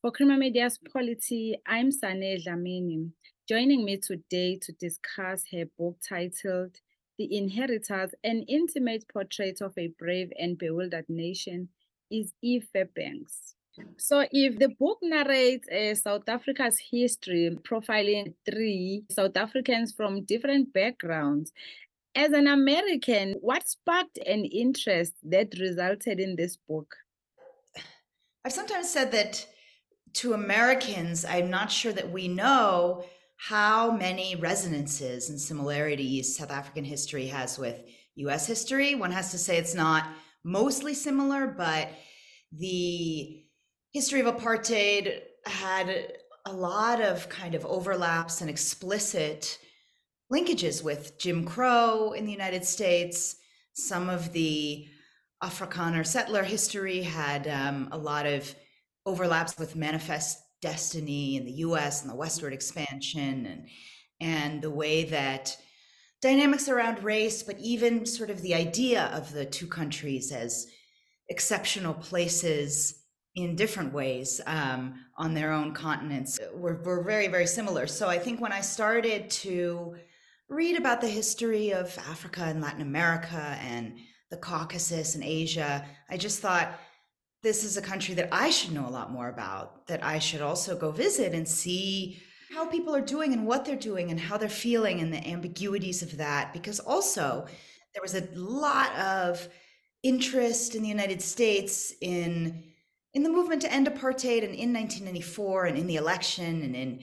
For Creamer Media's Polity, I'm Sane Dlamini. Joining me today to discuss her book titled The Inheritors An Intimate Portrait of a Brave and Bewildered Nation is Eve Fairbanks. So, if the book narrates uh, South Africa's history, profiling three South Africans from different backgrounds, as an American, what sparked an interest that resulted in this book? I've sometimes said that to Americans, I'm not sure that we know how many resonances and similarities South African history has with US history. One has to say it's not mostly similar, but the history of apartheid had a lot of kind of overlaps and explicit linkages with Jim Crow in the United States. Some of the Afrikaner settler history had um, a lot of overlaps with Manifest Destiny in the US and the westward expansion and and the way that dynamics around race, but even sort of the idea of the two countries as exceptional places in different ways um, on their own continents were, were very, very similar. So I think when I started to read about the history of Africa and Latin America and the Caucasus and Asia, I just thought this is a country that I should know a lot more about, that I should also go visit and see how people are doing and what they're doing and how they're feeling and the ambiguities of that. Because also, there was a lot of interest in the United States in in the movement to end apartheid and in 1994 and in the election and in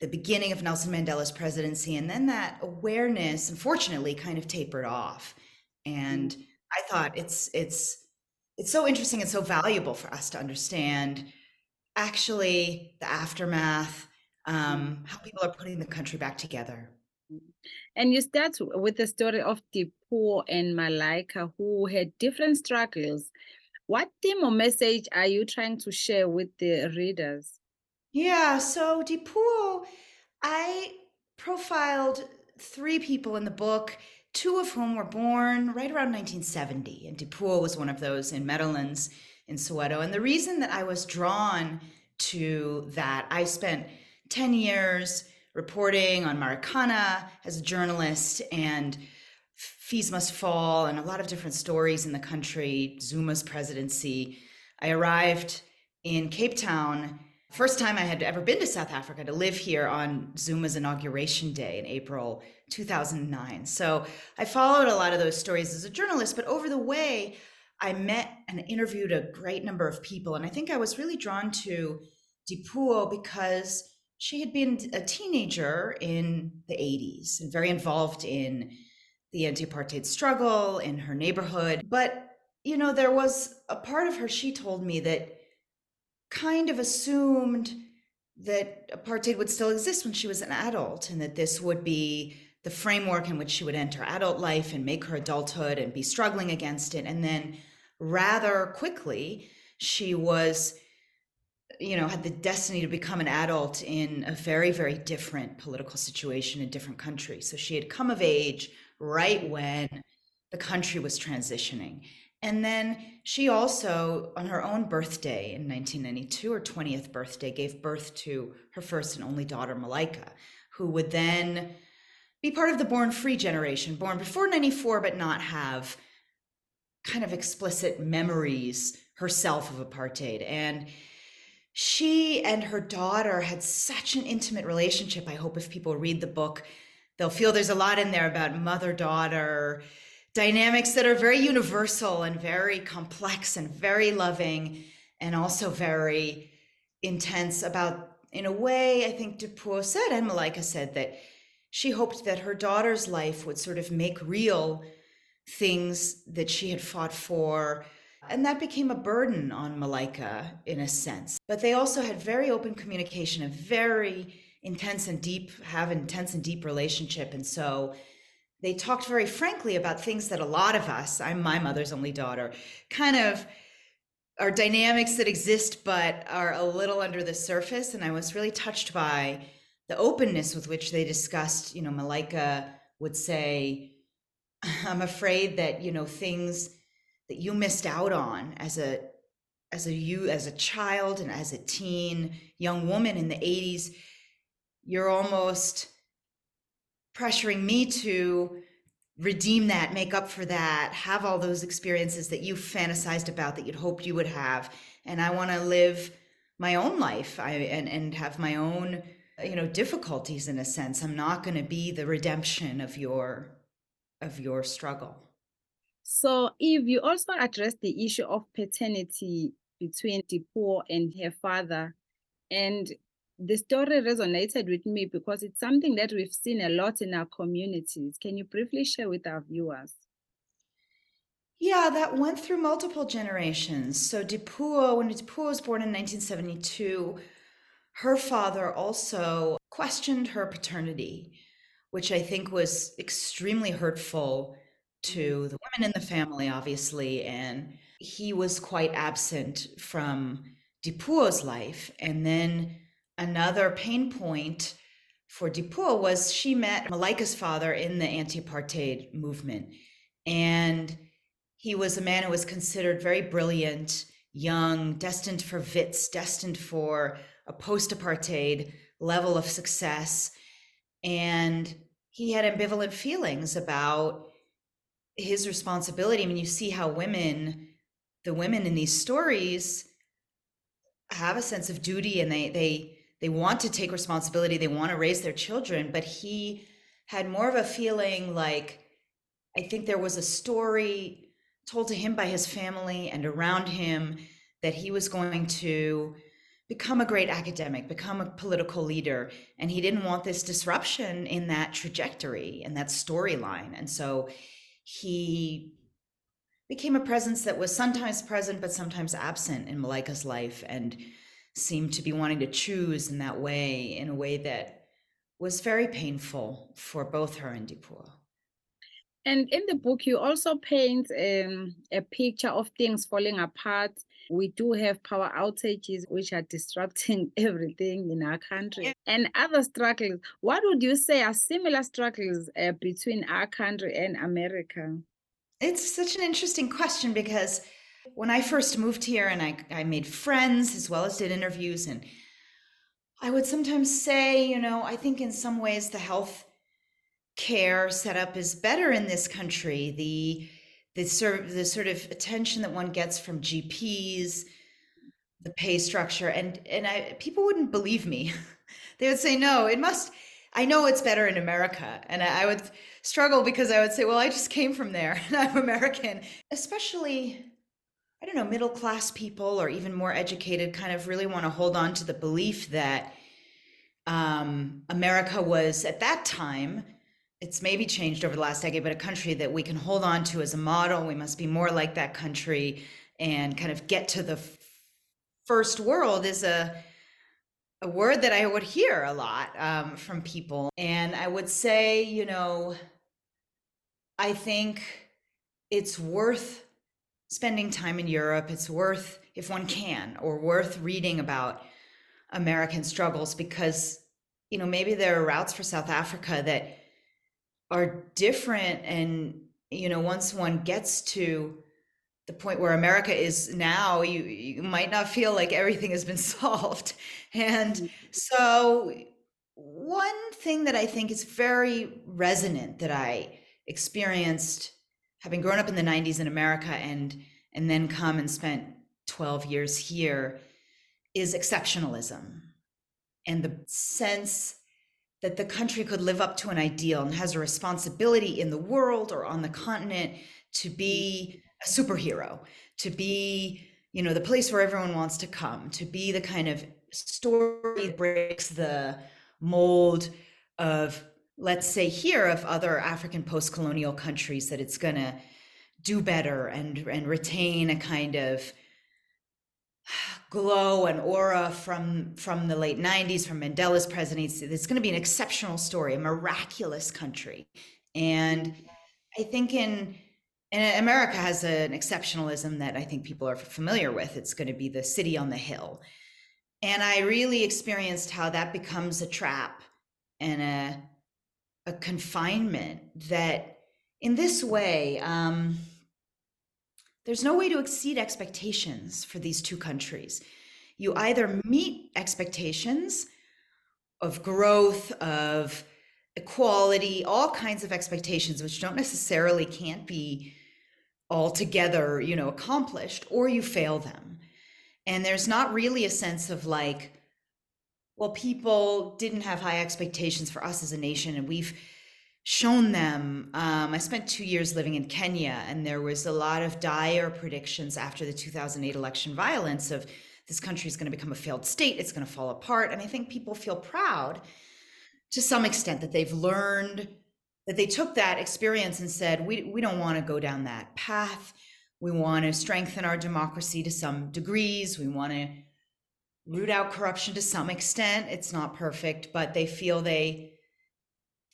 the beginning of Nelson Mandela's presidency. And then that awareness unfortunately kind of tapered off. And mm. I thought it's it's it's so interesting and so valuable for us to understand actually the aftermath um, how people are putting the country back together and you start with the story of Dipuo and Malaika, who had different struggles. What theme or message are you trying to share with the readers? Yeah, so Dipuo, I profiled three people in the book, two of whom were born right around 1970. And Dipuo was one of those in Meadowlands in Soweto. And the reason that I was drawn to that, I spent 10 years reporting on Marikana as a journalist and Fees Must Fall and a lot of different stories in the country, Zuma's presidency. I arrived in Cape Town, first time I had ever been to South Africa to live here on Zuma's inauguration day in April 2009. So I followed a lot of those stories as a journalist, but over the way, I met and interviewed a great number of people. And I think I was really drawn to Dipuo because she had been a teenager in the 80s and very involved in the anti apartheid struggle in her neighborhood. But, you know, there was a part of her, she told me, that kind of assumed that apartheid would still exist when she was an adult and that this would be the framework in which she would enter adult life and make her adulthood and be struggling against it. And then rather quickly, she was you know, had the destiny to become an adult in a very, very different political situation in different countries. So she had come of age right when the country was transitioning. And then she also, on her own birthday in 1992, her 20th birthday, gave birth to her first and only daughter, Malaika, who would then be part of the born free generation, born before 94, but not have kind of explicit memories herself of apartheid. And she and her daughter had such an intimate relationship. I hope if people read the book, they'll feel there's a lot in there about mother daughter dynamics that are very universal and very complex and very loving and also very intense about in a way i think Dipuo said and Malaika said that she hoped that her daughter's life would sort of make real things that she had fought for and that became a burden on Malaika in a sense. But they also had very open communication, a very intense and deep, have intense and deep relationship. And so they talked very frankly about things that a lot of us, I'm my mother's only daughter, kind of are dynamics that exist but are a little under the surface. And I was really touched by the openness with which they discussed, you know, Malaika would say, I'm afraid that, you know, things that you missed out on as a as a you as a child and as a teen young woman in the 80s you're almost pressuring me to redeem that make up for that have all those experiences that you fantasized about that you'd hoped you would have. And i want to live my own life. I, and and have my own you know difficulties in a sense. I'm not going to be the redemption of your of your struggle. So eve you also addressed the issue of paternity between Dipuo and her father. And the story resonated with me because it's something that we've seen a lot in our communities can you briefly share with our viewers yeah, that went through multiple generations. So Dipuo, when Dipuo was born in 1972, her father also questioned her paternity, which I think was extremely hurtful to the women in the family, obviously. And he was quite absent from Dipuo's life. And then another pain point for Dipuo was she met Malaika's father in the anti apartheid movement. And he was a man who was considered very brilliant, young, destined for Wits, destined for a post apartheid level of success. And he had ambivalent feelings about his responsibility. I mean, you see how women, the women in these stories, have a sense of duty and they, they, they want to take responsibility, they want to raise their children, but he had more of a feeling like I think there was a story told to him by his family and around him that he was going to become a great academic, become a political leader. And he didn't want this disruption in that trajectory and that storyline. And so he became a presence that was sometimes present, but sometimes absent in Malaika's life and seemed to be wanting to choose in that way, in a way that was very painful for both her and Dipuo. And in the book, you also paint um, a picture of things falling apart. We do have power outages, which are disrupting everything in our country, and other struggles. What would you say are similar struggles uh, between our country and America? It's such an interesting question because when I first moved here and I, I made friends as well as did interviews, and I would sometimes say, you know, I think in some ways the health care setup is better in this country. The the sort of, the sort of attention that one gets from GPs, the pay structure, and and I people wouldn't believe me. they would say, "No, it must." I know it's better in America, and I, I would struggle because I would say, "Well, I just came from there, and I'm American." Especially, I don't know, middle class people or even more educated, kind of really want to hold on to the belief that um, America was at that time it's maybe changed over the last decade, but a country that we can hold on to as a model. We must be more like that country and kind of get to the first world is a a word that I would hear a lot um, from people, and I would say, you know, I think it's worth spending time in Europe. It's worth, if one can, or worth reading about American struggles because, you know, maybe there are routes for South Africa that are different and you know once one gets to the point where america is now you you might not feel like everything has been solved and so one thing that i think is very resonant that i experienced having grown up in the 90s in america and and then come and spent 12 years here is exceptionalism. And the sense that the country could live up to an ideal and has a responsibility in the world or on the continent to be a superhero, to be, you know, the place where everyone wants to come, to be the kind of story that breaks the mold of, let's say, here of other African post colonial countries, that it's going to do better and, and retain a kind of glow and aura from from the late 90s from mandela's presidency. It's going to be an exceptional story a miraculous country. And i think in and america has an exceptionalism that i think people are familiar with. It's going to be the city on the hill. And i really experienced how that becomes a trap and a a confinement that in this way um there's no way to exceed expectations for these two countries. You either meet expectations of growth, of equality, all kinds of expectations, which don't necessarily can't be altogether, you know, accomplished, or you fail them. And there's not really a sense of like, well, people didn't have high expectations for us as a nation, and we've shown them. Um, I spent two years living in Kenya, and there was a lot of dire predictions after the 2008 election violence of this country is going to become a failed state, it's going to fall apart. And I think people feel proud to some extent that they've learned that they took that experience and said, we, we don't want to go down that path. We want to strengthen our democracy to some degrees. We want to root out corruption to some extent. It's not perfect, but they feel they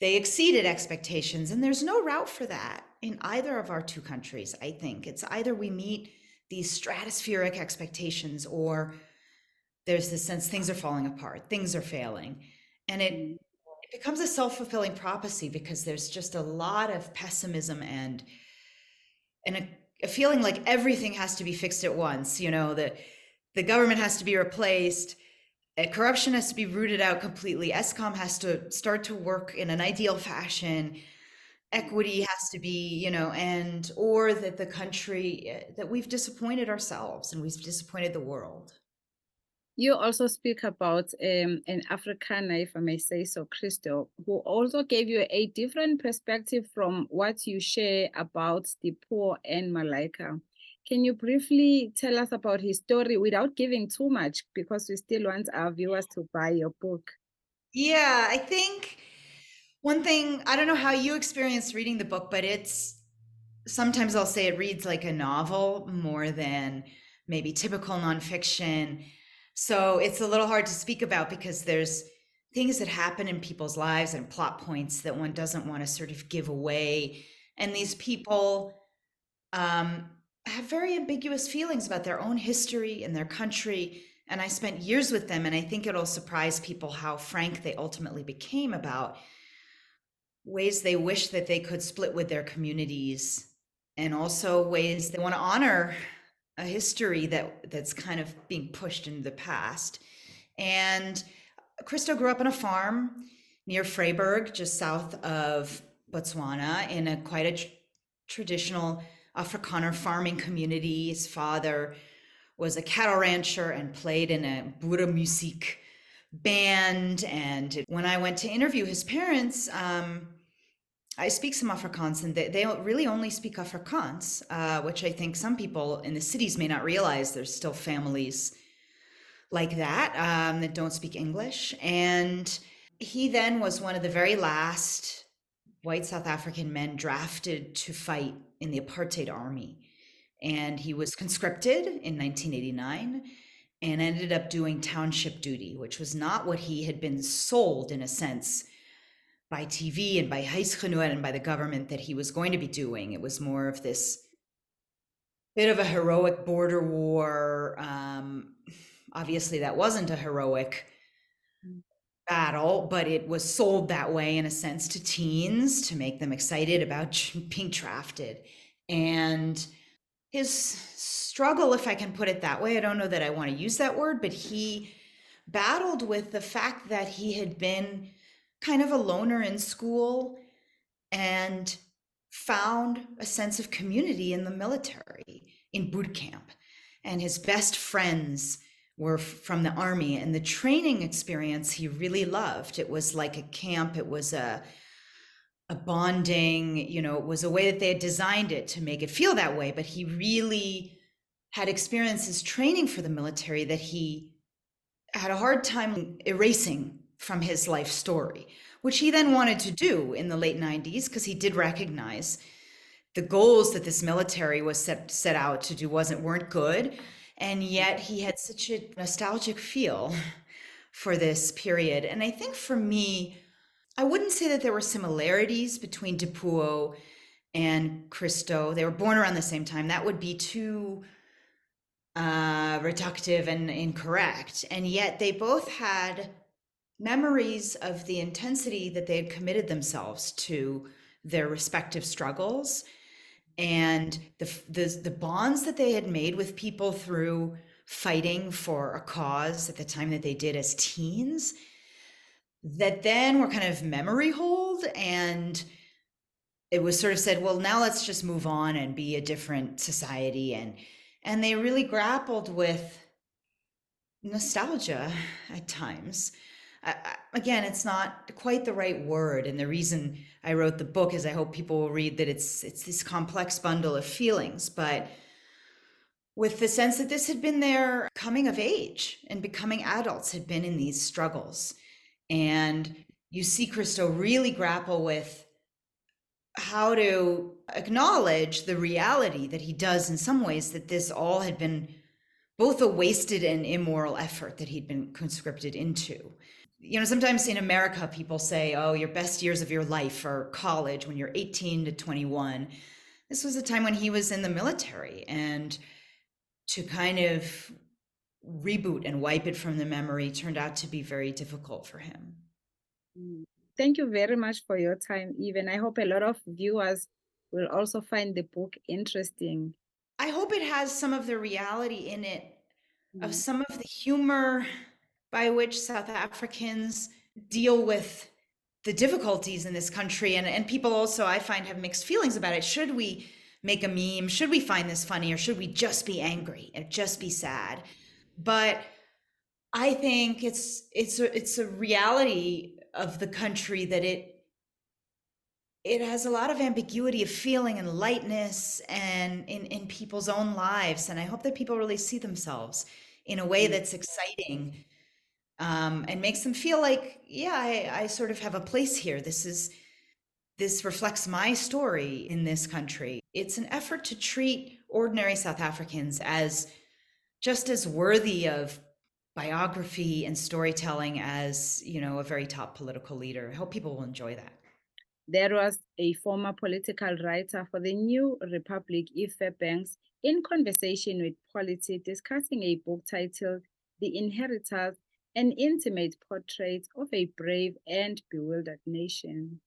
they exceeded expectations and there's no route for that in either of our two countries, I think. It's either we meet these stratospheric expectations or there's this sense things are falling apart, things are failing. And it mm. it becomes a self-fulfilling prophecy because there's just a lot of pessimism and and a, a feeling like everything has to be fixed at once, you know, that the government has to be replaced uh, corruption has to be rooted out completely eskom has to start to work in an ideal fashion equity has to be you know and or that the country uh, that we've disappointed ourselves and we've disappointed the world you also speak about um, an Afrikaner, if I may say so, Christo, who also gave you a different perspective from what you share about the poor and Malaika. Can you briefly tell us about his story without giving too much because we still want our viewers to buy your book? Yeah, I think one thing, I don't know how you experienced reading the book, but it's sometimes I'll say it reads like a novel more than maybe typical nonfiction. So it's a little hard to speak about because there's things that happen in people's lives and plot points that one doesn't want to sort of give away. And these people, um, have very ambiguous feelings about their own history and their country. And I spent years with them, and I think it'll surprise people how frank they ultimately became about ways they wish that they could split with their communities, and also ways they want to honor a history that that's kind of being pushed into the past. And Christo grew up on a farm near Vryburg, just south of Botswana, in a quite a tr- traditional Afrikaner farming community. His father was a cattle rancher and played in a Boere music band. And when I went to interview his parents, um, I speak some Afrikaans, and they, they really only speak Afrikaans, uh, which I think some people in the cities may not realize. There's still families like that um, that don't speak English. And he then was one of the very last white South African men drafted to fight in the apartheid army. And he was conscripted in 1989 and ended up doing township duty, which was not what he had been sold in a sense by TV and by Huisgenoot and by the government that he was going to be doing. It was more of this bit of a heroic border war. Um, obviously, that wasn't a heroic battle, but it was sold that way in a sense to teens to make them excited about being drafted. And his struggle, if I can put it that way, I don't know that I want to use that word, but he battled with the fact that he had been kind of a loner in school and found a sense of community in the military, in boot camp. And his best friends were from the army and the training experience he really loved. It was like a camp it was a a bonding you know it was a way that they had designed it to make it feel that way but he really had experiences training for the military that he had a hard time erasing from his life story which he then wanted to do in the late 90s because he did recognize the goals that this military was set set out to do wasn't weren't good and yet he had such a nostalgic feel for this period. And I think for me, I wouldn't say that there were similarities between Dipuo and Christo. They were born around the same time. That would be too uh, reductive and incorrect. And yet they both had memories of the intensity that they had committed themselves to their respective struggles and the, the the bonds that they had made with people through fighting for a cause at the time that they did as teens that then were kind of memory hold and it was sort of said well now let's just move on and be a different society and and they really grappled with nostalgia at times Again it's not quite the right word and the reason i wrote the book is i hope people will read that it's it's this complex bundle of feelings but with the sense that this had been their coming of age and becoming adults had been in these struggles and you see christo really grapple with how to acknowledge the reality that he does in some ways that this all had been both a wasted and immoral effort that he'd been conscripted into. You know, sometimes in America, people say, oh, your best years of your life are college when you're 18 to 21. This was a time when he was in the military, and to kind of reboot and wipe it from the memory turned out to be very difficult for him. Mm. Thank you very much for your time, Eve. I hope a lot of viewers will also find the book interesting. I hope it has some of the reality in it of mm. some of the humor by which South Africans deal with the difficulties in this country. And, and people also, I find, have mixed feelings about it. Should we make a meme? Should we find this funny? Or should we just be angry and just be sad? But I think it's it's a, it's a reality of the country that it it has a lot of ambiguity of feeling and lightness and in, in people's own lives. And I hope that people really see themselves in a way mm. that's exciting um, and makes them feel like, yeah, I, I sort of have a place here. This is this reflects my story in this country. It's an effort to treat ordinary South Africans as just as worthy of biography and storytelling as you know a very top political leader i hope people will enjoy that there was a former political writer for the new republic Eve Fairbanks in conversation with Polity discussing a book titled the inheritors an intimate portrait of a brave and bewildered nation